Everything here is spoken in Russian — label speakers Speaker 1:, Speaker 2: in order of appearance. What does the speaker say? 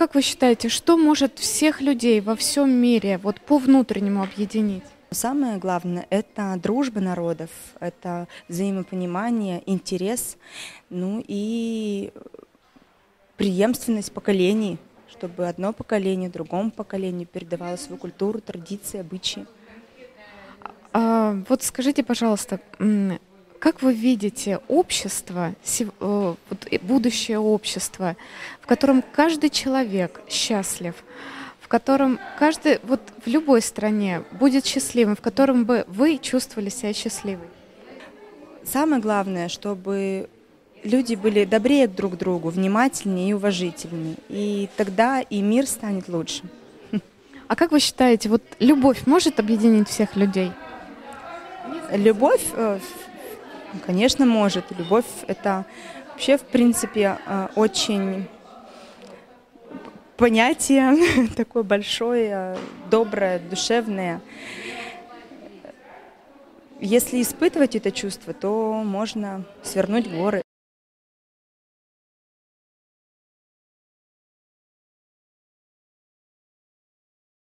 Speaker 1: как вы считаете, что может всех людей во всем мире вот по внутреннему объединить?
Speaker 2: Самое главное – это дружба народов, это взаимопонимание, интерес, ну и преемственность поколений, чтобы одно поколение другому поколению передавало свою культуру, традиции, обычаи.
Speaker 1: А, вот скажите, пожалуйста, как вы видите общество, э, будущее общество, в котором каждый человек счастлив, в котором каждый, вот в любой стране будет счастливым, в котором бы вы чувствовали себя счастливой?
Speaker 2: Самое главное, чтобы люди были добрее друг к другу, внимательнее и уважительнее. И тогда и мир станет лучше.
Speaker 1: А как вы считаете, вот любовь может объединить всех людей?
Speaker 2: Любовь э, Конечно, может. Любовь – это вообще, в принципе, э, очень понятие такое большое, доброе, душевное. Если испытывать это чувство, то можно свернуть горы.